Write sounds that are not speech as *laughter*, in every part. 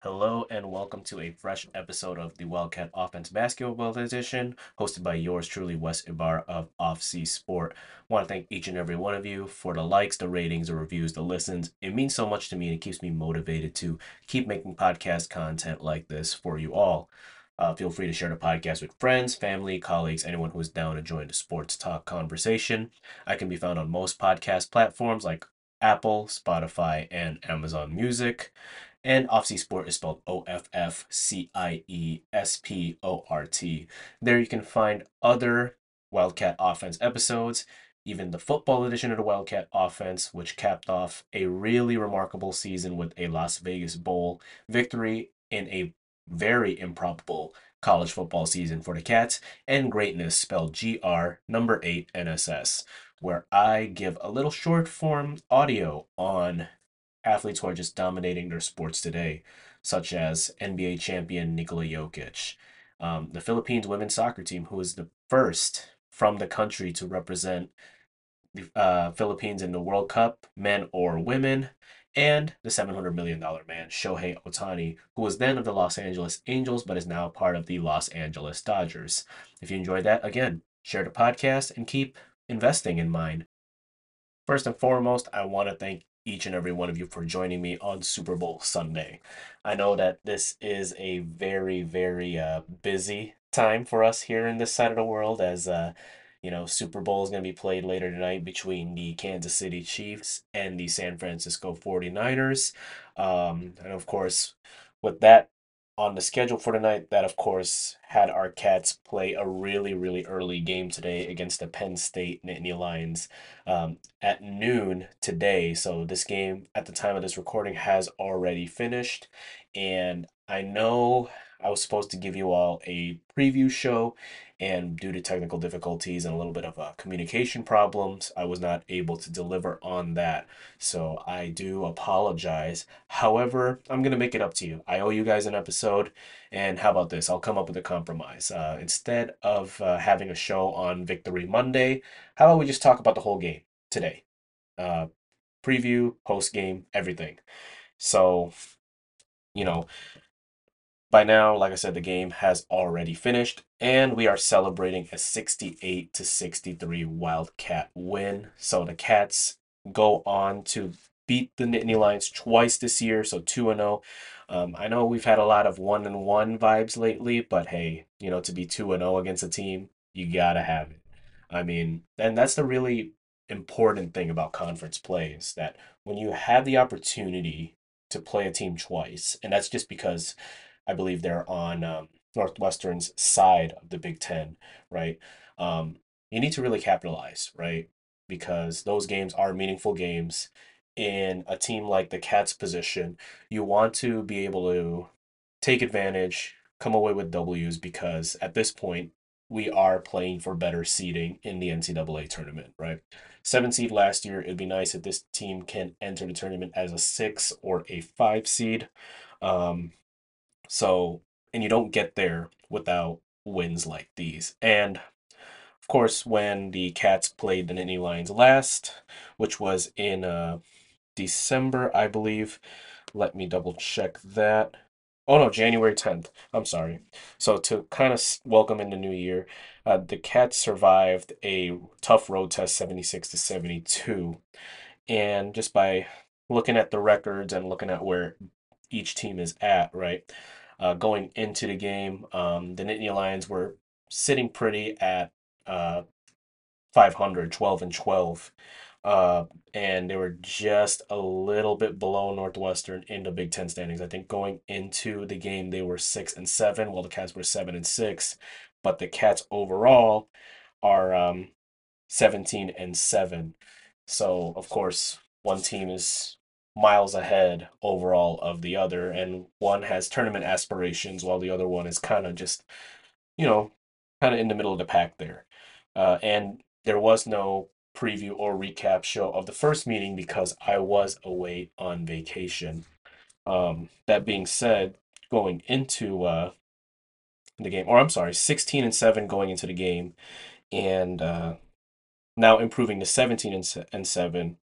Hello and welcome to a fresh episode of the Wildcat Offense Basketball Edition, hosted by yours truly, Wes Ibar of Offcie Sport. I want to thank each and every one of you for the likes, the ratings, the reviews, the listens. It means so much to me and it keeps me motivated to keep making podcast content like this for you all. Uh, feel free to share the podcast with friends, family, colleagues, anyone who is down to join the sports talk conversation. I can be found on most podcast platforms like Apple, Spotify, and Amazon Music. And Offcie Sport is spelled O F F C I E S P O R T. There you can find other Wildcat Offense episodes, even the football edition of the Wildcat Offense, which capped off a really remarkable season with a Las Vegas Bowl victory in a very improbable college football season for the Cats, and Greatness spelled G R number 8 NSS, where I give a little short form audio on athletes who are just dominating their sports today, such as NBA champion Nikola Jokic, um, the Philippines women's soccer team, who is the first from the country to represent the uh, Philippines in the World Cup, men or women, and the $700 million man, Shohei Ohtani, who was then of the Los Angeles Angels but is now part of the Los Angeles Dodgers. If you enjoyed that, again, share the podcast and keep investing in mine. First and foremost, I want to thank each and every one of you for joining me on Super Bowl Sunday. I know that this is a very, very uh, busy time for us here in this side of the world as uh, you know, Super Bowl is going to be played later tonight between the Kansas City Chiefs and the San Francisco 49ers. Um, and of course, with that on the schedule for tonight, that of course had our Cats play a really, really early game today against the Penn State Nittany Lions um, at noon today. So this game, at the time of this recording, has already finished. And I know I was supposed to give you all a preview show, and due to technical difficulties and a little bit of uh, communication problems, I was not able to deliver on that. So I do apologize. However, I'm going to make it up to you. I owe you guys an episode, and how about this? I'll come up with a compromise. Uh, instead of uh, having a show on Victory Monday, how about we just talk about the whole game today? Uh, preview, post game, everything. So, you know, by now, like I said, the game has already finished, and we are celebrating a 68 to 63 Wildcat win. So the Cats go on to beat the Nittany Lions twice this year, so 2 and 0. Um, I know we've had a lot of 1 and 1 vibes lately, but hey, you know, to be 2 and 0 against a team, you got to have it. I mean, and that's the really important thing about conference play is that when you have the opportunity to play a team twice, and that's just because I believe they're on um, Northwestern's side of the Big Ten, right? Um, you need to really capitalize, right? Because those games are meaningful games. In a team like the Cats position, you want to be able to take advantage, come away with W's because at this point, we are playing for better seeding in the NCAA tournament, right? Seven seed last year. It'd be nice if this team can enter the tournament as a six or a five seed. Um, so, and you don't get there without wins like these. And of course, when the Cats played the Nittany Lions last, which was in uh, December, I believe. Let me double check that. Oh no, January 10th. I'm sorry. So to kind of welcome in the new year, uh, the Cats survived a tough road test 76 to 72. And just by looking at the records and looking at where each team is at, right? Uh, going into the game. Um, the Nittany Lions were sitting pretty at uh, 500, 12 and 12. Uh, and they were just a little bit below Northwestern in the Big Ten standings. I think going into the game they were six and seven, while the Cats were seven and six. But the Cats overall are um, seventeen and seven. So of course, one team is miles ahead overall of the other, and one has tournament aspirations while the other one is kind of just, you know, kind of in the middle of the pack there. Uh, and there was no preview or recap show of the first meeting because I was away on vacation. Um, that being said, going into uh, the game, or I'm sorry, 16 and 7 going into the game, and uh, now improving to 17 and, and 7,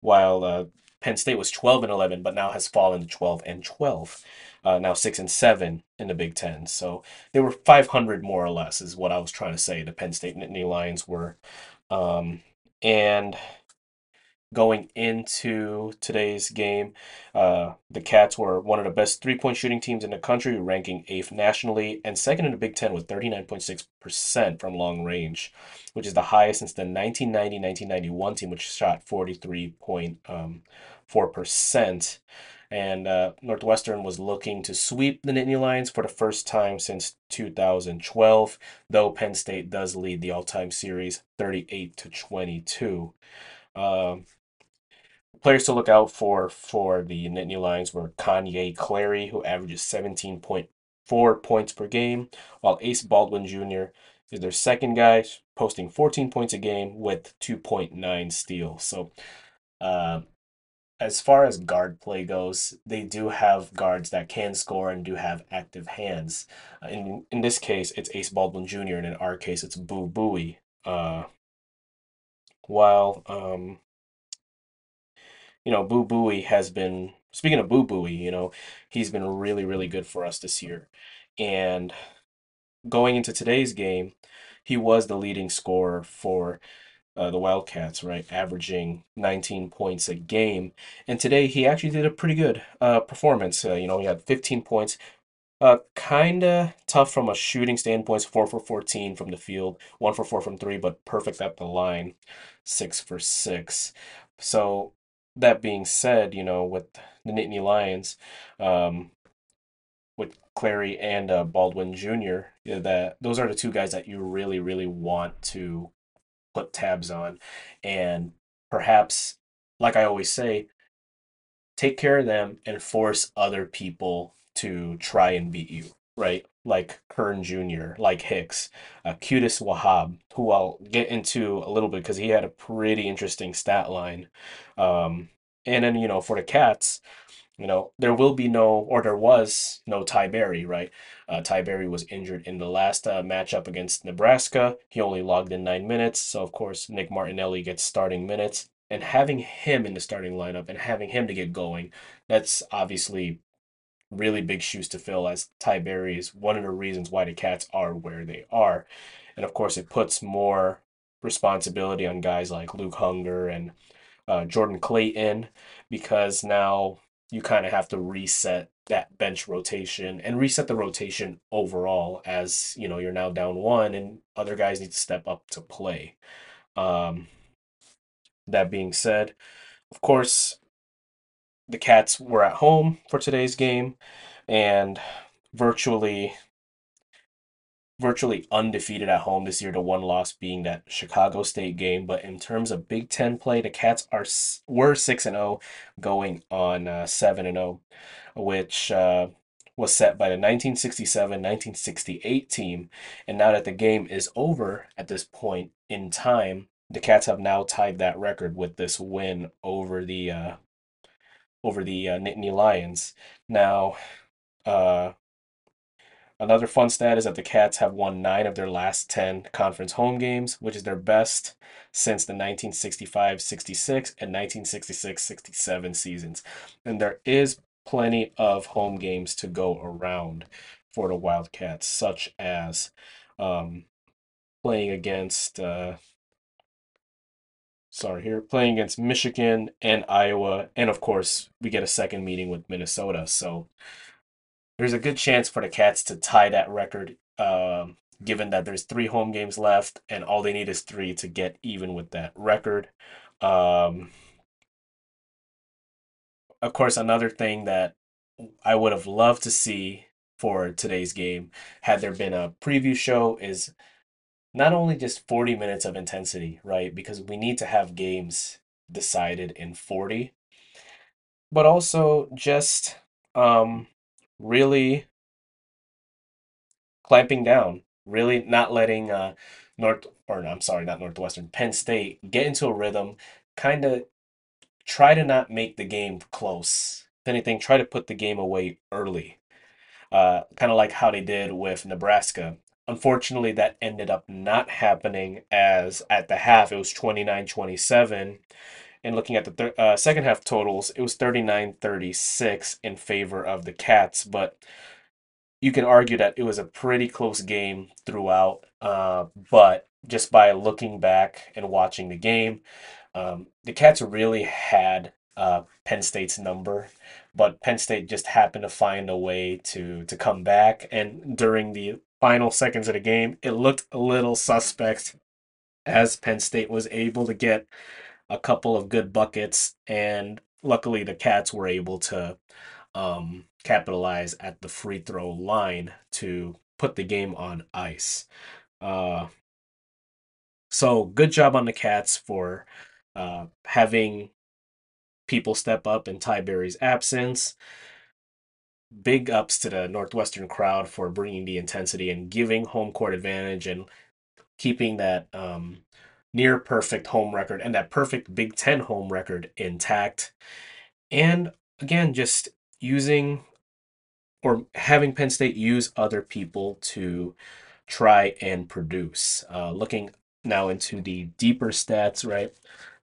while uh, Penn State was 12 and 11, but now has fallen to 12 and 12. Uh, now 6 and 7 in the Big Ten. So they were 500 more or less, is what I was trying to say. The Penn State Nittany Lions were. Um, and going into today's game. Uh, the Cats were one of the best three point shooting teams in the country, ranking eighth nationally and second in the Big Ten with 39.6% from long range, which is the highest since the 1990 1991 team, which shot 43.4%. Um, and uh, Northwestern was looking to sweep the Nittany Lions for the first time since 2012, though Penn State does lead the all time series 38 to 22. Um, players to look out for for the Nittany Lions were Kanye Clary, who averages 17.4 points per game, while Ace Baldwin Jr. is their second guy, posting 14 points a game with 2.9 steals. So, uh, as far as guard play goes, they do have guards that can score and do have active hands. Uh, in in this case, it's Ace Baldwin Jr. and in our case, it's Boo Buie. Uh, while um, you know, Boo Buie has been speaking of Boo Buie, you know, he's been really, really good for us this year. And going into today's game, he was the leading scorer for uh, the Wildcats, right? Averaging 19 points a game. And today he actually did a pretty good uh, performance. Uh, you know, he had 15 points. Uh, kinda tough from a shooting standpoint. Four for 14 from the field, one for four from three, but perfect at the line, six for six. So that being said, you know, with the Nittany Lions, um, with Clary and uh, Baldwin Jr., that those are the two guys that you really, really want to put tabs on, and perhaps, like I always say, take care of them and force other people to try and beat you, right? Like Kern Jr., like Hicks, uh, Qudus Wahab, who I'll get into a little bit because he had a pretty interesting stat line. Um, and then, you know, for the Cats, you know, there will be no, or there was no Ty Berry, right? Uh, Ty Berry was injured in the last uh, matchup against Nebraska. He only logged in nine minutes. So, of course, Nick Martinelli gets starting minutes. And having him in the starting lineup and having him to get going, that's obviously really big shoes to fill, as Ty Berry is one of the reasons why the Cats are where they are. And of course, it puts more responsibility on guys like Luke Hunger and uh, Jordan Clayton because now you kind of have to reset that bench rotation and reset the rotation overall as you know you're now down one and other guys need to step up to play. Um, that being said, of course, the Cats were at home for today's game and virtually virtually undefeated at home this year. The one loss being that Chicago State game. But in terms of Big Ten play, the Cats are were six and zero, oh, going on uh, seven and zero, oh, which. Uh, was set by the 1967-1968 team and now that the game is over at this point in time the cats have now tied that record with this win over the uh, over the uh, Nittany Lions now uh, Another fun stat is that the Cats have won nine of their last 10 conference home games, which is their best since the 1965 66 and 1966 67 seasons. And there is plenty of home games to go around for the Wildcats, such as um, playing against. Uh, sorry here playing against michigan and iowa and of course we get a second meeting with minnesota so there's a good chance for the Cats to tie that record, um, given that there's three home games left, and all they need is three to get even with that record. Um, of course, another thing that I would have loved to see for today's game, had there been a preview show, is not only just 40 minutes of intensity, right? Because we need to have games decided in 40, but also just um, really clamping down, really not letting uh, North or I'm sorry, not Northwestern, Penn State get into a rhythm, kind of try to not make the game close. If anything, try to put the game away early. Uh, kind of like how they did with Nebraska. Unfortunately, that ended up not happening as at the half it was 29 27. And looking at the thir- uh, second half totals, it was 39 36 in favor of the Cats. But you can argue that it was a pretty close game throughout. Uh, but just by looking back and watching the game, um, the Cats really had uh, Penn State's number, but Penn State just happened to find a way to to come back. And during the final seconds of the game, it looked a little suspect as Penn State was able to get a couple of good buckets, and luckily the Cats were able to um, capitalize at the free throw line to put the game on ice. Uh, so good job on the Cats for uh, having people step up in Ty Berry's absence. Big ups to the Northwestern crowd for bringing the intensity and giving home court advantage and keeping that um, near perfect home record and that perfect Big Ten home record intact. And again, just using or having Penn State use other people to try and produce. Uh, looking now into the deeper stats, right?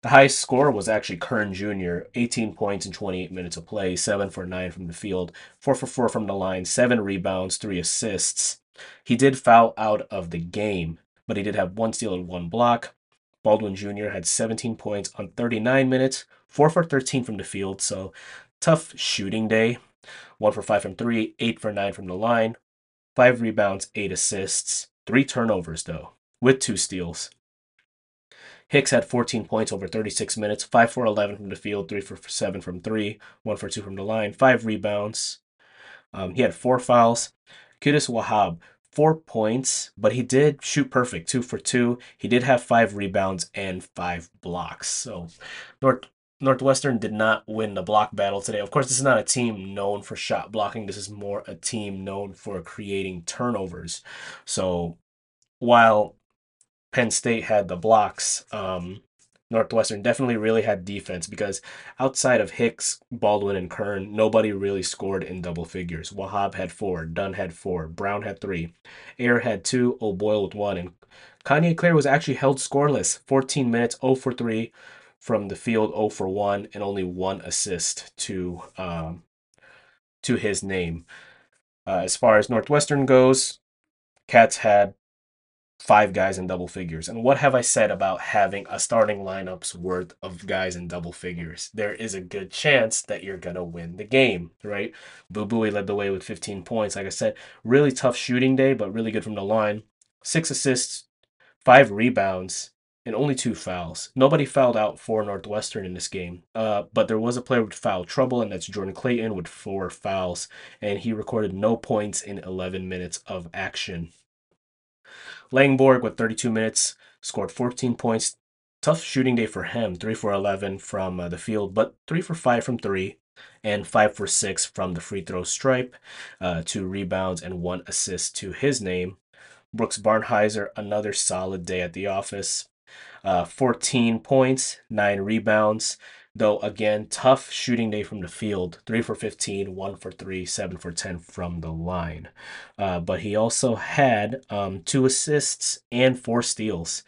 The highest score was actually Kern Jr., 18 points in 28 minutes of play, 7 for 9 from the field, 4 for 4 from the line, 7 rebounds, 3 assists. He did foul out of the game, but he did have one steal and one block. Baldwin Jr. had 17 points on 39 minutes, 4 for 13 from the field, so tough shooting day. 1 for 5 from 3, 8 for 9 from the line, 5 rebounds, 8 assists, 3 turnovers though, with 2 steals. Hicks had 14 points over 36 minutes, 5 for 11 from the field, 3 for 7 from 3, 1 for 2 from the line, 5 rebounds. Um, he had 4 fouls. Qudus Wahab, 4 points, but he did shoot perfect, 2 for 2. He did have 5 rebounds and 5 blocks. So North, Northwestern did not win the block battle today. Of course, this is not a team known for shot blocking. This is more a team known for creating turnovers. So while Penn State had the blocks. Um, Northwestern definitely really had defense because outside of Hicks, Baldwin, and Kern, nobody really scored in double figures. Wahab had four, Dunn had four, Brown had three, Ayer had two, O'Boyle with one, and Kanye Clary was actually held scoreless 14 minutes, 0 for 3 from the field, 0 for 1, and only one assist to, um, to his name. Uh, as far as Northwestern goes, Cats had five guys in double figures. And what have I said about having a starting lineup's worth of guys in double figures? There is a good chance that you're going to win the game, right? Boo Buie led the way with 15 points. Like I said, really tough shooting day, but really good from the line. Six assists, five rebounds, and only two fouls. Nobody fouled out for Northwestern in this game, uh, but there was a player with foul trouble, and that's Jordan Clayton with four fouls, and he recorded no points in 11 minutes of action. Langborg with 32 minutes scored 14 points. Tough shooting day for him, 3 for 11 from uh, the field, but 3 for 5 from 3 and 5 for 6 from the free throw stripe, uh, 2 rebounds and 1 assist to his name. Brooks Barnhizer, another solid day at the office. Uh, 14 points, 9 rebounds, Though again, tough shooting day from the field. Three for 15, one for three, seven for 10 from the line. Uh, but he also had um, two assists and four steals.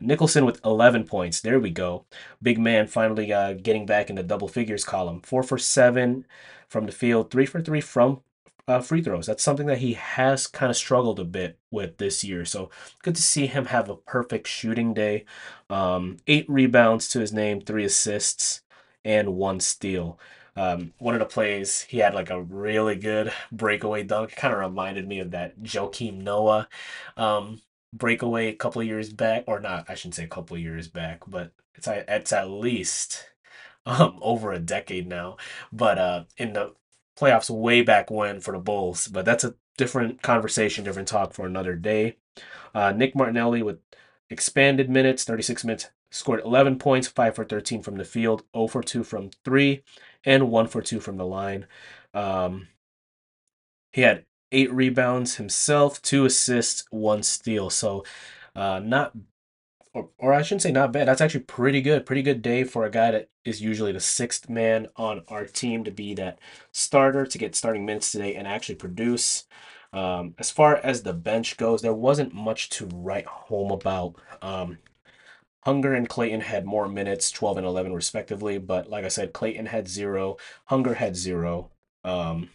Nicholson with 11 points. There we go. Big man finally uh, getting back in the double figures column. Four for seven from the field, three for three from uh, free throws. That's something that he has kind of struggled a bit with this year. So good to see him have a perfect shooting day. Um, eight rebounds to his name, three assists, and one steal. Um, one of the plays, he had like a really good breakaway dunk. Kind of reminded me of that Joakim Noah um, breakaway a couple years back, or not? I shouldn't say a couple years back, but it's it's at least *laughs* um, over a decade now. But uh, in the playoffs way back when for the Bulls, but that's a different conversation, different talk for another day. Uh, Nick Martinelli with expanded minutes, 36 minutes, scored 11 points, 5 for 13 from the field, 0 for 2 from 3, and 1 for 2 from the line. Um, he had 8 rebounds himself, 2 assists, 1 steal. So, uh, not or, or I shouldn't say not bad. That's actually pretty good. Pretty good day for a guy that is usually the sixth man on our team to be that starter to get starting minutes today and actually produce. Um, as far as the bench goes, there wasn't much to write home about. Um, Hunger and Clayton had more minutes, 12 and 11 respectively, but like I said, Clayton had zero, Hunger had zero. Um,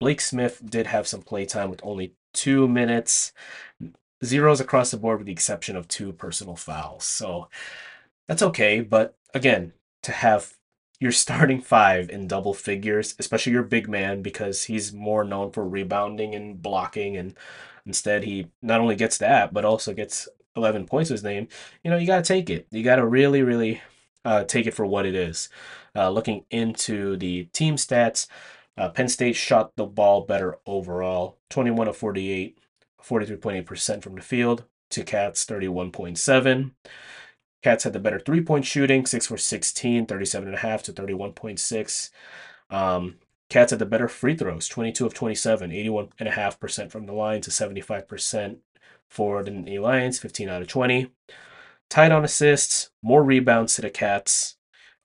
Blake Smith did have some play time with only two minutes, zeros across the board with the exception of two personal fouls. So that's okay, but again, to have your starting five in double figures, especially your big man, because he's more known for rebounding and blocking, and instead he not only gets that, but also gets 11 points to his name. You know, you got to take it. You got to really, really uh, take it for what it is. Uh, looking into the team stats, uh, Penn State shot the ball better overall 21 of 48, 43.8% from the field to Cats 31.7. Cats had the better three point shooting, 6 for 16, 37.5 to 31.6. Um, Cats had the better free throws, 22 of 27, 81.5% from the line to 75% for the Lions, 15 out of 20. Tied on assists, more rebounds to the Cats,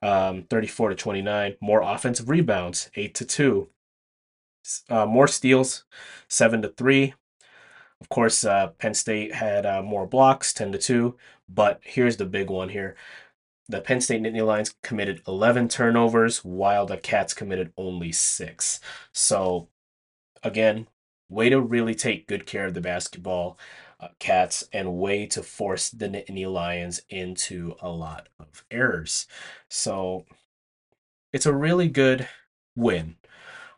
um, 34 to 29. More offensive rebounds, 8 to 2. Uh, more steals, 7 to 3. Of course, uh, Penn State had uh, more blocks, 10 to 2. But here's the big one here. The Penn State Nittany Lions committed 11 turnovers, while the Cats committed only six. So, again, way to really take good care of the basketball uh, Cats and way to force the Nittany Lions into a lot of errors. So, it's a really good win.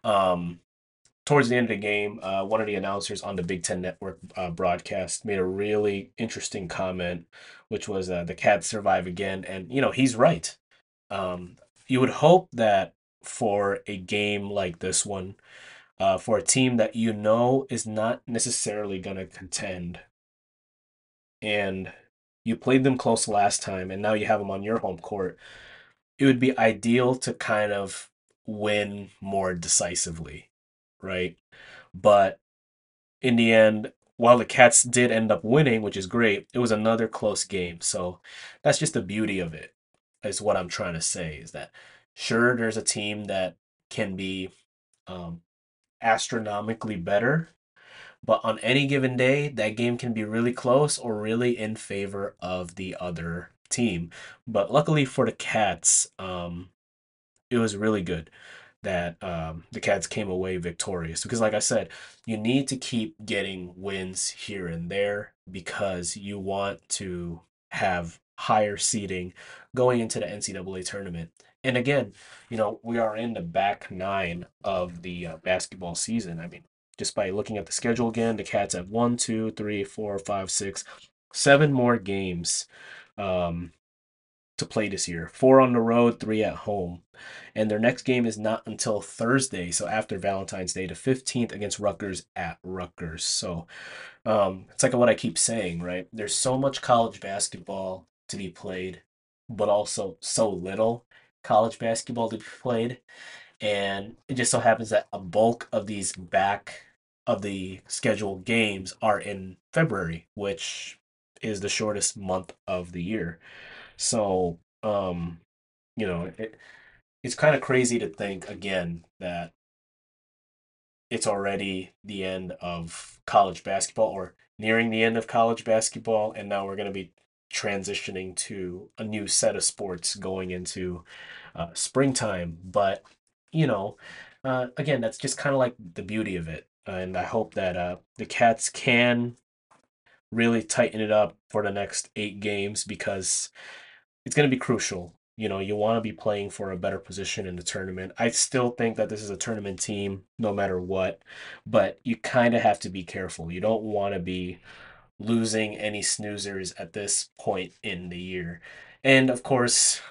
Um, towards the end of the game, uh, one of the announcers on the Big Ten Network uh, broadcast made a really interesting comment, which was uh, the Cats survive again. And, you know, he's right. Um, you would hope that for a game like this one, uh, for a team that you know is not necessarily going to contend, and you played them close last time, and now you have them on your home court, it would be ideal to kind of win more decisively right? But in the end, while the Cats did end up winning, which is great, it was another close game. So that's just the beauty of it, is what I'm trying to say. Is that sure, there's a team that can be um, astronomically better, but on any given day, that game can be really close or really in favor of the other team. But luckily for the Cats, um, it was really good that um, the Cats came away victorious. Because, like I said, you need to keep getting wins here and there because you want to have higher seeding going into the NCAA tournament. And again, you know, we are in the back nine of the uh, basketball season. I mean, just by looking at the schedule again, the Cats have one, two, three, four, five, six, seven more games um, to play this year. Four on the road, three at home. And their next game is not until Thursday, so after Valentine's Day, the 15th against Rutgers at Rutgers. So um, it's like what I keep saying, right? There's so much college basketball to be played, but also so little college basketball to be played. And it just so happens that a bulk of these back of the scheduled games are in February, which is the shortest month of the year. So, um, you know, it, it's kind of crazy to think again that it's already the end of college basketball or nearing the end of college basketball, and now we're going to be transitioning to a new set of sports going into uh, springtime. But, you know, uh, again, that's just kind of like the beauty of it. And I hope that uh, the Cats can really tighten it up for the next eight games because it's going to be crucial. You know, you want to be playing for a better position in the tournament. I still think that this is a tournament team no matter what, but you kind of have to be careful. You don't want to be losing any snoozers at this point in the year. And of course,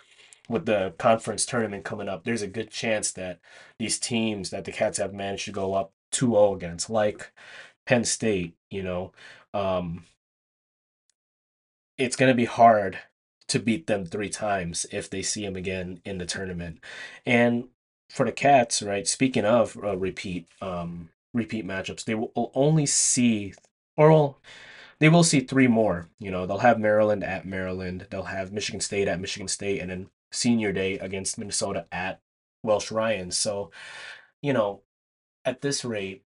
with the conference tournament coming up, there's a good chance that these teams that the Cats have managed to go up 2 0 against, like Penn State, you know, um, it's going to be hard to beat them three times if they see him again in the tournament. And for the Cats, right? Speaking of uh, repeat um, repeat matchups, they will only see or will, they will see three more. You know, they'll have Maryland at Maryland, they'll have Michigan State at Michigan State, and then Senior Day against Minnesota at Welsh Ryan. So, you know, at this rate,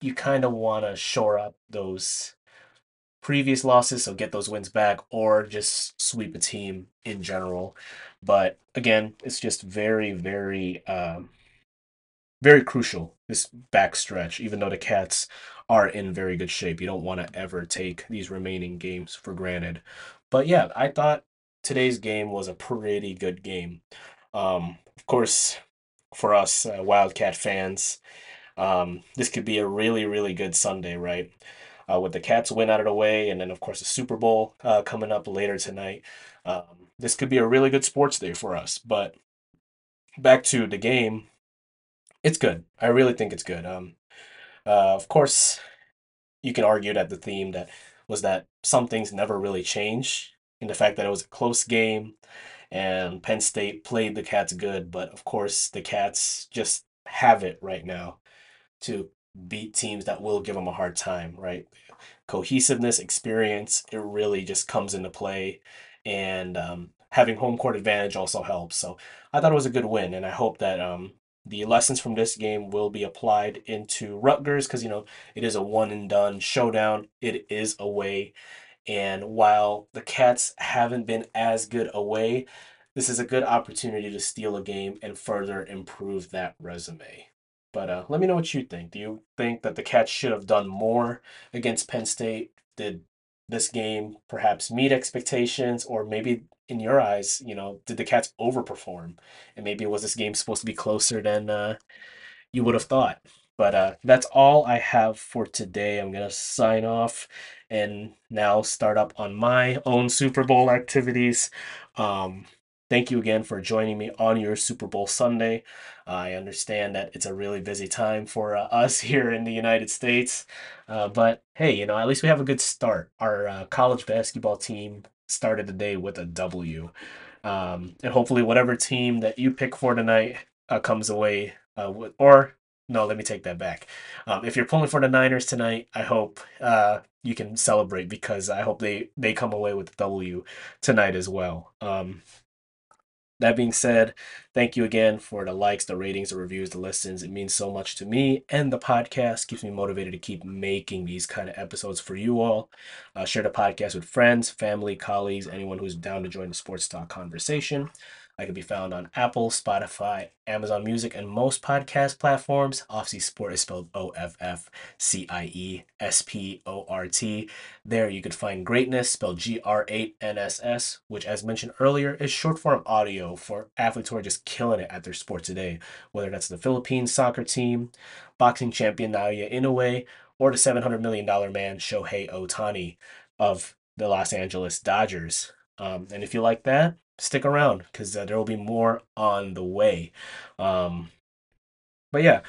you kind of want to shore up those previous losses, so get those wins back, or just sweep a team in general. But again, it's just very, very, um, very crucial this backstretch. Even though the Cats are in very good shape, you don't want to ever take these remaining games for granted. But yeah, I thought today's game was a pretty good game. Um, of course, for us uh, Wildcat fans, um, this could be a really, really good Sunday, right? Uh, with the Cats win out of the way, and then of course the Super Bowl uh, coming up later tonight. Um, this could be a really good sports day for us. But back to the game, it's good. I really think it's good. Um, uh, of course, you can argue that the theme that was that some things never really change in the fact that it was a close game and Penn State played the Cats good, but of course the Cats just have it right now to beat teams that will give them a hard time, right? Cohesiveness, experience, it really just comes into play. And um, having home court advantage also helps. So I thought it was a good win, and I hope that um, the lessons from this game will be applied into Rutgers because, you know, it is a one and done showdown. It is away. And while the Cats haven't been as good away, this is a good opportunity to steal a game and further improve that resume. But uh, let me know what you think. Do you think that the Cats should have done more against Penn State? Did this game perhaps meet expectations, or maybe in your eyes, you know, did the Cats overperform? And maybe was this game supposed to be closer than uh, you would have thought? But uh, that's all I have for today. I'm to sign off and now start up on my own Super Bowl activities. Um, thank you again for joining me on your Super Bowl Sunday. I understand that it's a really busy time for uh, us *laughs* here in the United States. Uh, but hey, you know, at least we have a good start. Our uh, college basketball team started the day with a W. Um, and hopefully, whatever team that you pick for tonight uh, comes away uh, with, or no, let me take that back. Um, if you're pulling for the Niners tonight, I hope uh, you can celebrate because I hope they they come away with a W tonight as well. Um, that being said, thank you again for the likes, the ratings, the reviews, the listens. It means so much to me and the podcast keeps me motivated to keep making these kind of episodes for you all. Uh, share the podcast with friends, family, colleagues, anyone who's down to join the sports talk conversation. I can be found on Apple, Spotify, Amazon Music, and most podcast platforms. Offcie Sport is spelled O F F C I E S P O R T. There you could find greatness, spelled G R 8 N S S, which, as mentioned earlier, is short form audio for athletes who are just killing it at their sport today, whether that's the Philippines soccer team, boxing champion Naoya Inoue, or the $700 million man Shohei Ohtani of the Los Angeles Dodgers. Um, and if you like that, stick around because uh, there will be more on the way. Um, but yeah,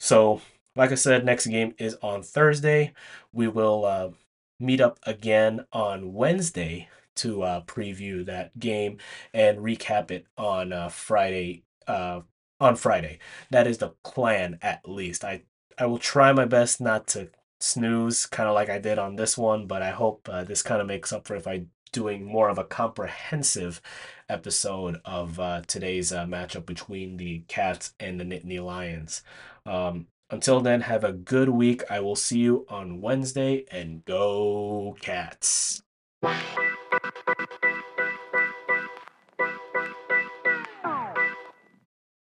so like I said, next game is on Thursday. We will uh, meet up again on Wednesday to uh, preview that game and recap it on uh, Friday. Uh, on Friday, that is the plan. At least I I will try my best not to snooze, kind of like I did on this one. But I hope uh, this kind of makes up for if I doing more of a comprehensive episode of uh, today's uh, matchup between the Cats and the Nittany Lions. Um, until then, have a good week. I will see you on Wednesday and go Cats.